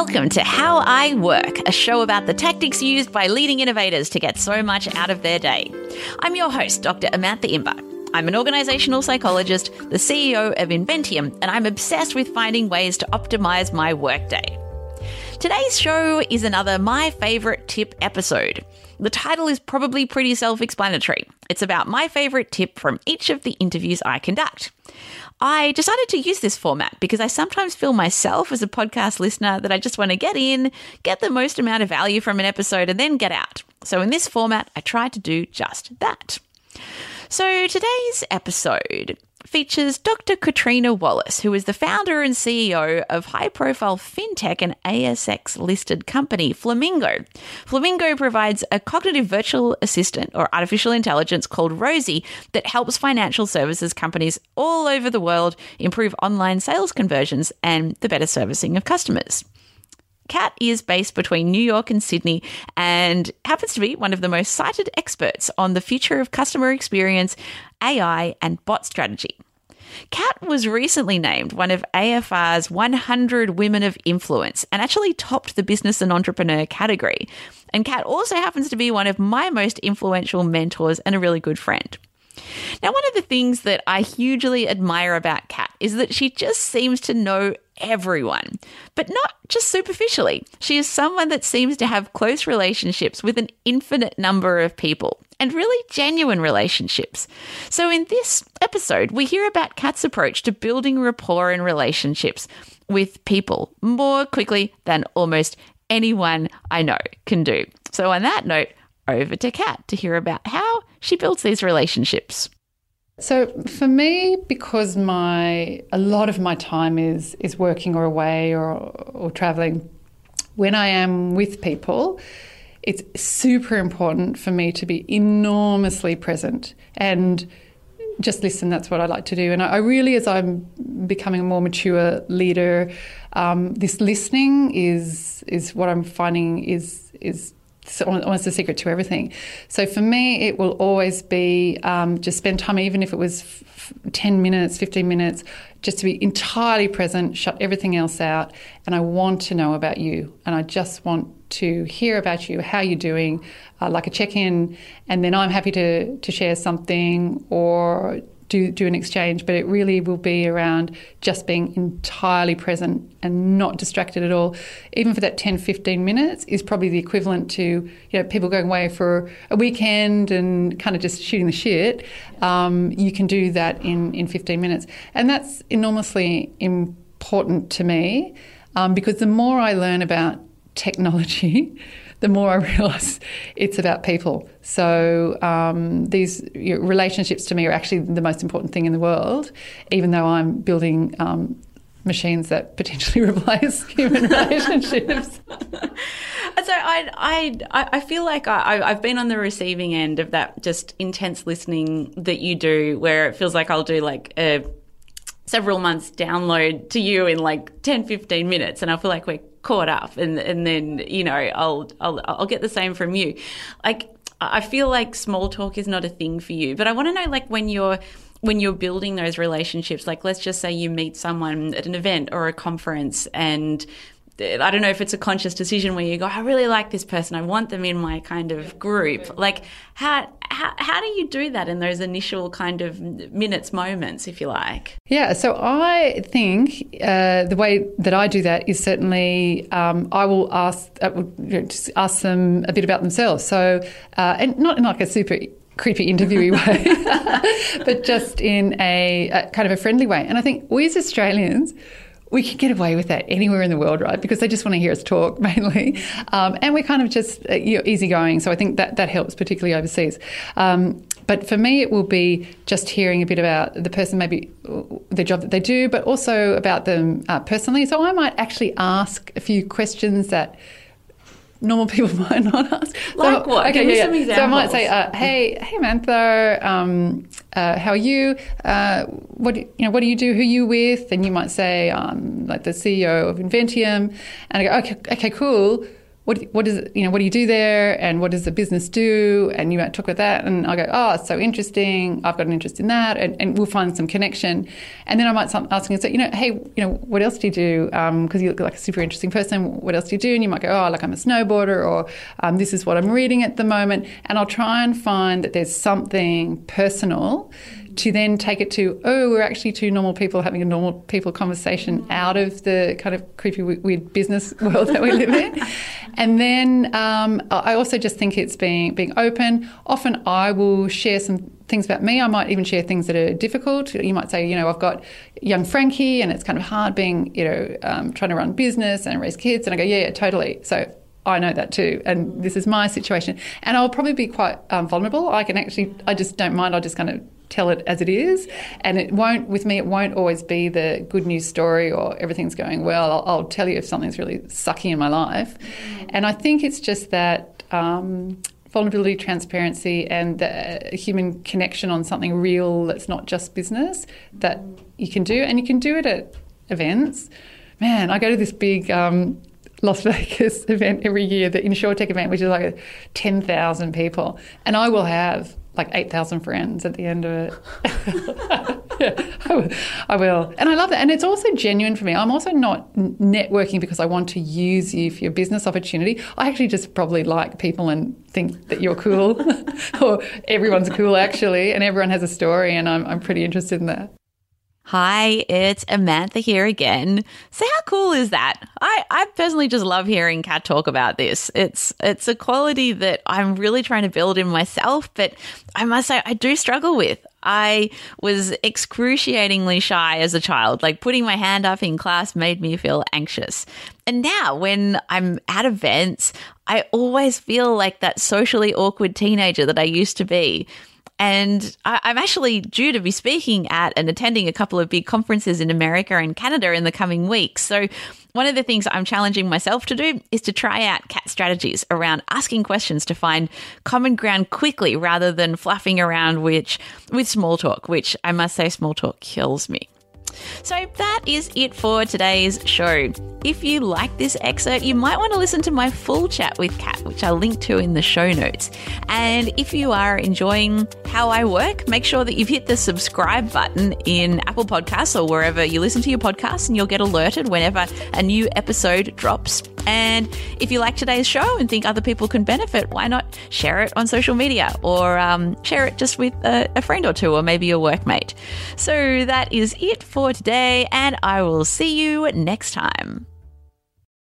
Welcome to How I Work, a show about the tactics used by leading innovators to get so much out of their day. I'm your host, Dr. Amantha Imber. I'm an organizational psychologist, the CEO of Inventium, and I'm obsessed with finding ways to optimize my workday. Today's show is another My Favorite Tip episode. The title is probably pretty self explanatory. It's about my favorite tip from each of the interviews I conduct. I decided to use this format because I sometimes feel myself as a podcast listener that I just want to get in, get the most amount of value from an episode, and then get out. So in this format, I try to do just that. So today's episode features Dr. Catriona Wallace, who is the founder and CEO of high profile fintech and ASX listed company Flamingo. Flamingo provides a cognitive virtual assistant or artificial intelligence called Rosie that helps financial services companies all over the world improve online sales conversions and the better servicing of customers. Kat is based between New York and Sydney and happens to be one of the most cited experts on the future of customer experience, AI, and bot strategy. Kat was recently named one of AFR's 100 Women of Influence and actually topped the business and entrepreneur category. And Kat also happens to be one of my most influential mentors and a really good friend. Now, one of the things that I hugely admire about Kat is that she just seems to know everyone, but not just superficially. She is someone that seems to have close relationships with an infinite number of people and really genuine relationships. So, in this episode, we hear about Kat's approach to building rapport and relationships with people more quickly than almost anyone I know can do. So, on that note, over to Kat to hear about how she builds these relationships. So for me, because my a lot of my time is is working or away or or traveling, when I am with people, it's super important for me to be enormously present and just listen. That's what I like to do. And I, really, as I'm becoming a more mature leader, um, this listening is is what I'm finding is is almost the secret to everything. So for me, it will always be um, just spend time, even if it was f- 10 minutes, 15 minutes, just to be entirely present, shut everything else out. And I want to know about you. And I just want to hear about you, how you're doing, uh, like a check in. And then I'm happy to, to share something or do, do an exchange, but it really will be around just being entirely present and not distracted at all. Even for that 10, 15 minutes is probably the equivalent to, you know, people going away for a weekend and kind of just shooting the shit. Um, you can do that in, in 15 minutes. And that's enormously important to me um, because the more I learn about technology, the more I realise it's about people. So um, these you know, relationships to me are actually the most important thing in the world, even though I'm building um, machines that potentially replace human relationships. so I, I, I feel like I, I've been on the receiving end of that just intense listening that you do, where it feels like I'll do like a several months download to you in like 10, 15 minutes, and I feel like we're caught up and and then you know I'll I'll I'll get the same from you like I feel like small talk is not a thing for you but I want to know like when you're when you're building those relationships like let's just say you meet someone at an event or a conference and uh, I don't know if it's a conscious decision where you go, I really like this person. I want them in my kind of group. Like, how, how, how do you do that in those initial kind of minutes, moments, if you like? Yeah, so I think uh, the way that I do that is certainly um, I will ask, uh, you just ask them a bit about themselves. So, uh, and not in like a super creepy interviewee way, but just in a, a kind of a friendly way. And I think we as Australians, we can get away with that anywhere in the world, right? Because they just want to hear us talk mainly, um, and we're kind of just uh, you know, easygoing. So I think that that helps, particularly overseas. Um, but for me, it will be just hearing a bit about the person, maybe uh, the job that they do, but also about them uh, personally. So I might actually ask a few questions that normal people might not ask. Like so, what? Okay, Give yeah, yeah. So I might say, uh, "Hey, hey, Mantha, um, uh, how are you? Uh, what you, know? What do you do? Who are you with?" And you might say, "I'm like the CEO of Inventium," and I go, "Okay, okay, cool." What what is it, you know what do you do there and what does the business do? And you might talk about that and I go oh it's so interesting. I've got an interest in that. And, and we'll find some connection. And then I might start asking say you know hey you know what else do you do? Because um, you look like a super interesting person. What else do you do? And you might go oh like I'm a snowboarder or um, this is what I'm reading at the moment. And I'll try and find that there's something personal to then take it to, oh, we're actually two normal people having a normal people conversation out of the kind of creepy, weird business world that we live in. and then um, I also just think it's being being open. Often I will share some things about me. I might even share things that are difficult. You might say, you know, I've got young Frankie, and it's kind of hard being, you know, um, trying to run business and raise kids. And I go, yeah, yeah, totally. So I know that too, and this is my situation. And I'll probably be quite um, vulnerable. I can actually, I just don't mind. I'll just kind of tell it as it is. And it won't, with me, it won't always be the good news story or everything's going well. I'll, I'll tell you if something's really sucky in my life. And I think it's just that. Um, vulnerability, transparency, and the human connection on something real that's not just business that you can do. And you can do it at events. Man, I go to this big um, Las Vegas event every year, the InsureTech event, which is like 10,000 people. And I will have like 8,000 friends at the end of it. yeah, I will. And I love that. And it's also genuine for me. I'm also not networking because I want to use you for your business opportunity. I actually just probably like people and think that you're cool, or everyone's cool actually, and everyone has a story, and I'm, I'm pretty interested in that. Hi, it's Amantha here again. So how cool is that? I, I personally just love hearing Kat talk about this. It's it's a quality that I'm really trying to build in myself, but I must say I do struggle with. I was excruciatingly shy as a child. Like putting my hand up in class made me feel anxious. And now when I'm at events, I always feel like that socially awkward teenager that I used to be. And I, am actually due to be speaking at and attending a couple of big conferences in America and Canada in the coming weeks. So, one of the things I'm challenging myself to do is to try out Kat's strategies around asking questions to find common ground quickly rather than fluffing around which, with small talk, which I must say, small talk kills me. So that is it for today's show. If you like this excerpt, you might want to listen to my full chat with Kat, which I'll link to in the show notes. And if you are enjoying how I work, make sure that you've hit the subscribe button in Apple Podcasts or wherever you listen to your podcasts, and you'll get alerted whenever a new episode drops. And if you like today's show and think other people can benefit, why not share it on social media or um, share it just with a, a friend or two or maybe a workmate? So that is it for today, and I will see you next time.